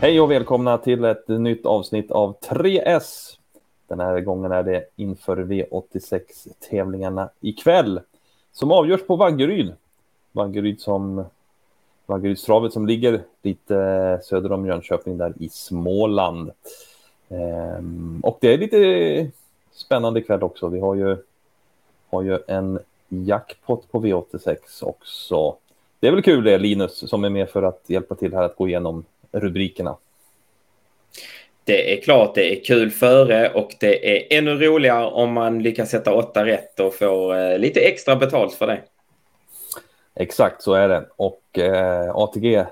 Hej och välkomna till ett nytt avsnitt av 3S. Den här gången är det inför V86-tävlingarna ikväll som avgörs på Vaggeryd. Vaggeryd som Vaggerydstravet som ligger lite eh, söder om Jönköping där i Småland. Ehm, och det är lite spännande ikväll också. Vi har ju, har ju en jackpot på V86 också. Det är väl kul det Linus som är med för att hjälpa till här att gå igenom rubrikerna. Det är klart det är kul före och det är ännu roligare om man lyckas sätta åtta rätt och får eh, lite extra betalt för det. Exakt så är det och eh, ATG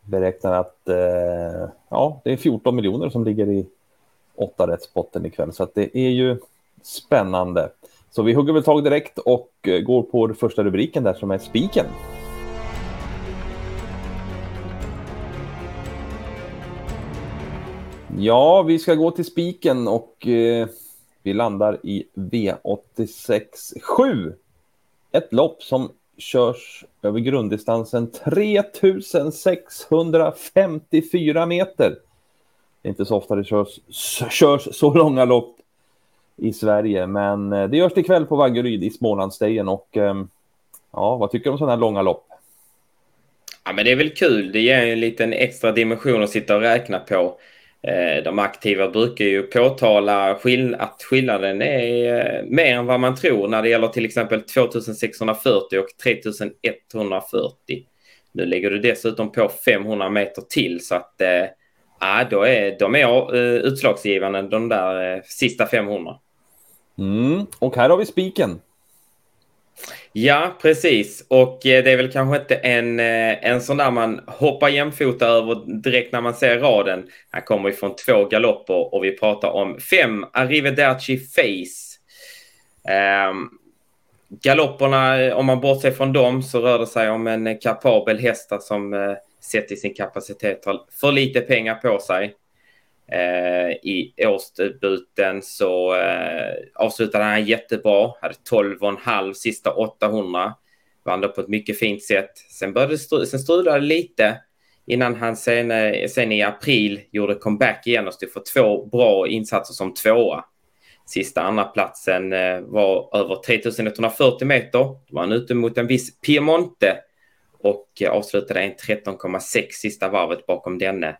beräknar att eh, ja, det är 14 miljoner som ligger i åtta rättspotten ikväll så att det är ju spännande. Så vi hugger väl tag direkt och eh, går på första rubriken där som är spiken. Ja, vi ska gå till spiken och eh, vi landar i V86 7. Ett lopp som körs över grunddistansen 3654 meter. Det är inte så ofta det körs, körs så långa lopp i Sverige, men eh, det görs ikväll på Vaggeryd i Smålandsdejen. och eh, ja, vad tycker du om sådana här långa lopp? Ja, men det är väl kul. Det ger en liten extra dimension att sitta och räkna på. Eh, de aktiva brukar ju påtala skill att skillnaden är eh, mer än vad man tror när det gäller till exempel 2640 och 3140. Nu lägger du dessutom på 500 meter till så att äh, då är, de är utslagsgivande de där sista 500. Mm. Och här har vi spiken. Ja, precis. Och eh, det är väl kanske inte en, eh, en sån där man hoppar jämfota över direkt när man ser raden. Han kommer ifrån två galopper och vi pratar om fem Arrivederci Face. Um, galopperna, om man bortser från dem, så rör det sig om en kapabel häst som uh, sett i sin kapacitet har för lite pengar på sig. Eh, I årsdebuten så eh, avslutade han jättebra, hade 12,5 sista 800. Vann då på ett mycket fint sätt. Sen, började stru sen strulade det lite innan han sen, eh, sen i april gjorde comeback igen och stod för två bra insatser som tvåa. Sista andra platsen eh, var över 3140 meter. Då var han ute mot en viss Piemonte och avslutade en 13,6 sista varvet bakom denne.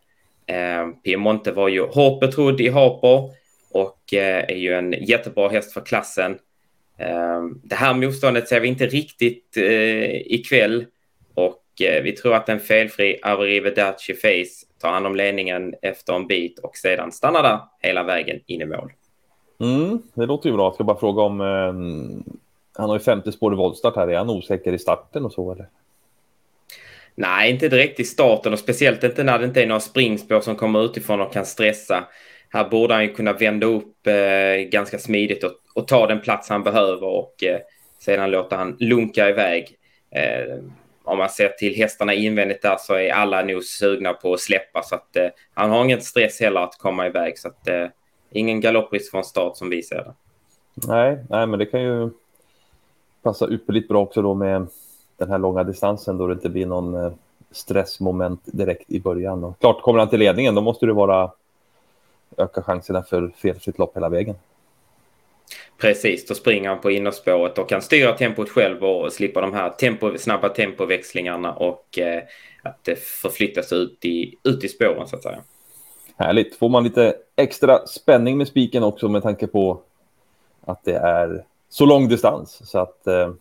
Eh, Piemonte var ju hårt betrodd i Harper och eh, är ju en jättebra häst för klassen. Eh, det här motståndet ser vi inte riktigt eh, ikväll och eh, vi tror att en felfri Arrivederci Face tar hand om ledningen efter en bit och sedan stannar där hela vägen in i mål. Mm, det låter ju bra. Jag ska bara fråga om eh, han har ju femte spår i voltstart här. Är han osäker i starten och så eller? Nej, inte direkt i starten och speciellt inte när det inte är några springspår som kommer utifrån och kan stressa. Här borde han ju kunna vända upp eh, ganska smidigt och, och, ta den plats han behöver och eh, sedan låta han lunka iväg. Eh, om man ser till hästarna invändigt där så är alla nog sugna på att släppa så att eh, han har ingen stress heller att komma iväg så att eh, ingen galopprisk från start som vi ser det. Nej, nej, men det kan ju passa ypperligt bra också då med den här långa distansen då det inte blir någon eh, stressmoment direkt i början. Och klart, kommer han till ledningen då måste det vara öka chanserna för felfritt lopp hela vägen. Precis, då springer han på innerspåret och kan styra tempot själv och slippa de här tempo, snabba tempoväxlingarna och eh, att det förflyttas ut i, ut i spåren så att säga. Härligt. Får man lite extra spänning med spiken också med tanke på att det är så lång distans. Så att eh,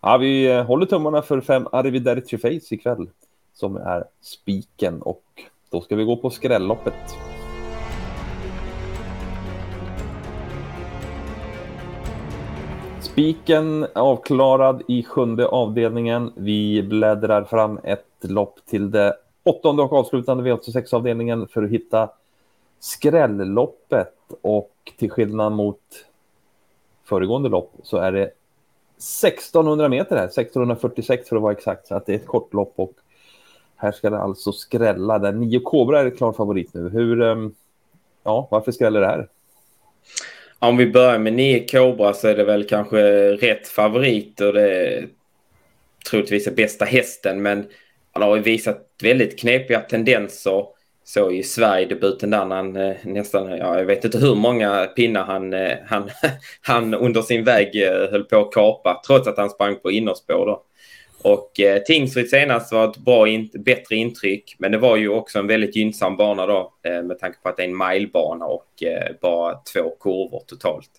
ja, vi eh, håller tummarna för fem Arrivederci Face ikväll som är spiken och då ska vi gå på skrälloppet. Spiken avklarad i sjunde avdelningen. Vi bläddrar fram ett lopp till det åttonde och avslutande V86-avdelningen för att hitta skrälloppet och till skillnad mot föregående lopp så är det 1600 meter här, 1646 för att vara exakt, så att det är ett kort lopp och här ska det alltså skrälla där Nio Kobra är klar favorit nu. Hur, ehm, ja, varför skräller det här? Om vi börjar med Nio Kobra så är det väl kanske rätt favorit och det är troligtvis är bästa hästen, men han har ju visat väldigt knepiga tendenser såg ju Sverigedebuten där när han eh, nästan, ja, jag vet inte hur många pinnar han, eh, han, han under sin väg eh, höll på att kapa trots att han sprang på innerspår då. Och eh, Tingsryd senast var ett bra in, bättre intryck, men det var ju också en väldigt gynnsam bana då eh, med tanke på att det är en milebana och eh, bara två kurvor totalt.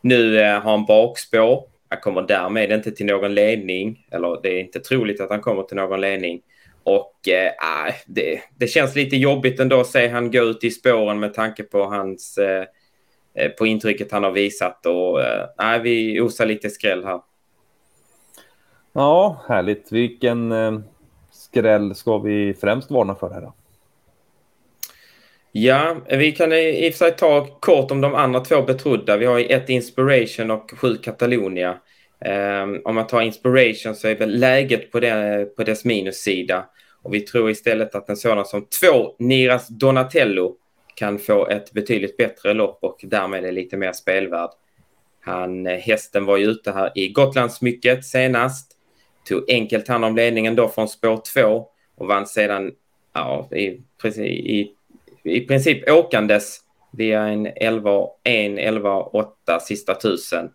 Nu eh, har han bakspår. Han kommer därmed inte till någon ledning, eller det är inte troligt att han kommer till någon ledning. Och äh, det, det känns lite jobbigt ändå att se han gå ut i spåren med tanke på hans äh, på intrycket han har visat och äh, vi osar lite skräll här. Ja, härligt. Vilken eh, skräll ska vi främst varna för här då? Ja, vi kan i och för sig ta kort om de andra två betrodda. Vi har ett Inspiration och sju Catalonia. Um, om man tar Inspiration så är väl läget på, det, på dess minussida. Och vi tror istället att en sådan som två Niras Donatello kan få ett betydligt bättre lopp och därmed är lite mer spelvärd. Han, eh, hästen var ju ute här i Gotlandsmycket senast. Tog enkelt hand om ledningen då från spår 2 och vann sedan ja, i, i, i princip åkandes via en 11, 1, 11, 8 sista tusen.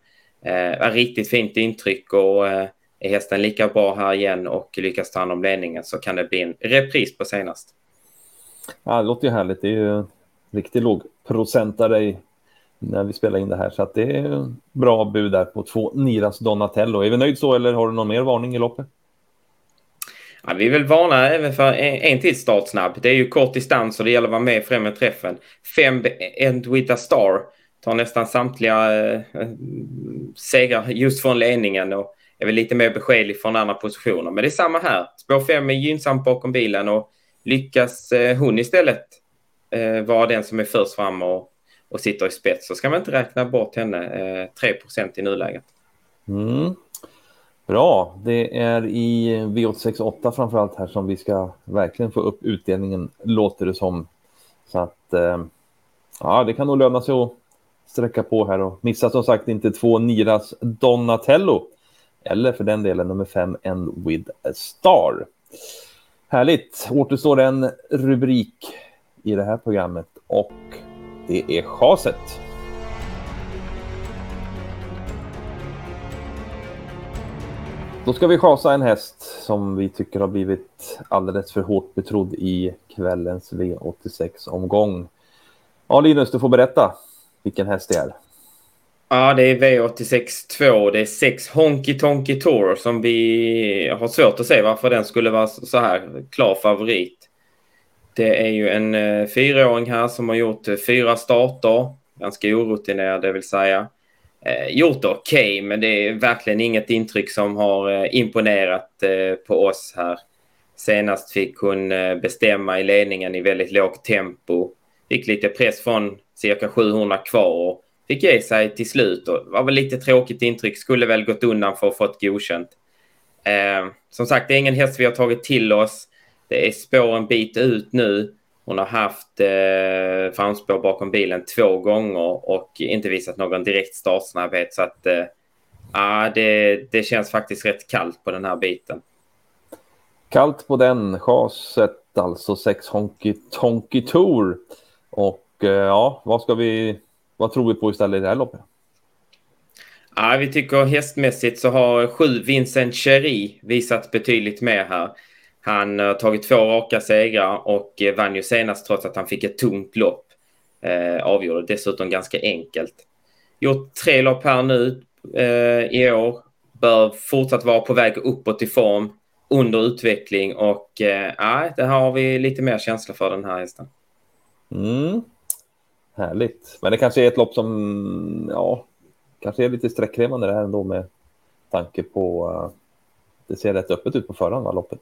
Eh, riktigt fint intryck och eh, är hästen lika bra här igen och lyckas ta hand om ledningen så kan det bli en repris på senast. Ja, det låter ju härligt. Det är ju riktigt lågprocentare när vi spelar in det här. Så att det är bra bud där på två Niras Donatello. Är vi nöjd så eller har du någon mer varning i loppet? Ja, vi vill varna även för en, en till startsnabb. Det är ju kort distans och det gäller att vara med främre träffen. Fem End with a Star tar nästan samtliga eh, eh, segrar just från ledningen och är väl lite mer beskedlig från andra positioner. Men det är samma här. Spår 5 är gynnsamt bakom bilen och lyckas eh, hon istället eh, vara den som är först fram och och sitter i spets så ska man inte räkna bort henne. Eh, 3 i nuläget. Mm. Bra, det är i V868 framförallt här som vi ska verkligen få upp utdelningen låter det som. Så att eh, ja, det kan nog löna sig att sträcka på här och missa som sagt inte två Niras Donatello. Eller för den delen nummer fem En with a Star. Härligt, återstår en rubrik i det här programmet och det är chaset. Då ska vi chasa en häst som vi tycker har blivit alldeles för hårt betrodd i kvällens V86-omgång. Ja, Linus, du får berätta vilken häst det är. Ja, det är V86 2. Det är sex Honky Tonky Tour som vi har svårt att se varför den skulle vara så här klar favorit. Det är ju en eh, fyraåring här som har gjort eh, fyra starter. Ganska orutinerad, det vill säga. Eh, gjort okej, okay, men det är verkligen inget intryck som har eh, imponerat eh, på oss här. Senast fick hon eh, bestämma i ledningen i väldigt lågt tempo. Fick lite press från cirka 700 kvar och fick ge sig till slut. Och var väl lite tråkigt intryck. Skulle väl gått undan för att få ett godkänt. Eh, som sagt, det är ingen häst vi har tagit till oss. Det är spår en bit ut nu. Hon har haft eh, framspår bakom bilen två gånger och inte visat någon direkt startsnabbhet. Så att eh, det, det känns faktiskt rätt kallt på den här biten. Kallt på den. Chaset alltså sex Honky Tonky Tour. Och ja, vad ska vi, vad tror vi på istället i det här loppet? Ja, vi tycker hästmässigt så har sju Vincent Cherry visat betydligt mer här. Han har tagit två raka segrar och eh, vann ju senast trots att han fick ett tungt lopp. Eh, avgjorde dessutom ganska enkelt. Gjort tre lopp här nu eh, i år. Bör fortsatt vara på väg uppåt i form. Under utveckling och eh, det har vi lite mer känsla för den här hästen. Mm. Härligt. Men det kanske är ett lopp som, ja, kanske är lite sträckkrävande det här ändå med tanke på, uh, det ser rätt öppet ut på förhand, va, loppet.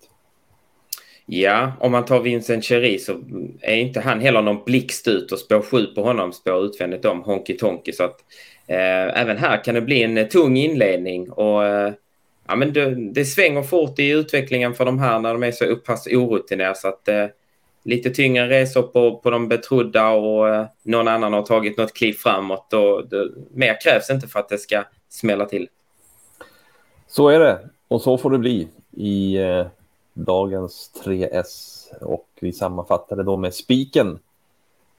Ja, om man tar Vincent Cherry så är inte han heller någon blixt ut och spår 7 på honom spår utvändigt om Honky Tonky. Så att eh, även här kan det bli en eh, tung inledning och eh, ja, men det, det svänger fort i utvecklingen för de här när de är så pass orutinerade så att eh, lite tyngre resor på, på de betrodda och eh, någon annan har tagit något kliv framåt och det, mer krävs inte för att det ska smälla till. Så är det och så får det bli i eh, dagens 3S. Och vi sammanfattade då med spiken.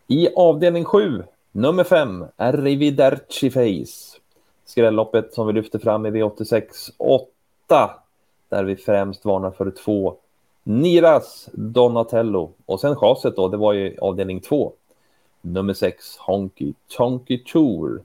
I avdelning 7, nummer 5, Arrivederci Face. Skrälloppet som vi lyfter fram i V86 8, där vi främst varnar för två Niras Donatello och sen chaset då, det var ju avdelning två, Nummer sex, Honky Tonky Tour.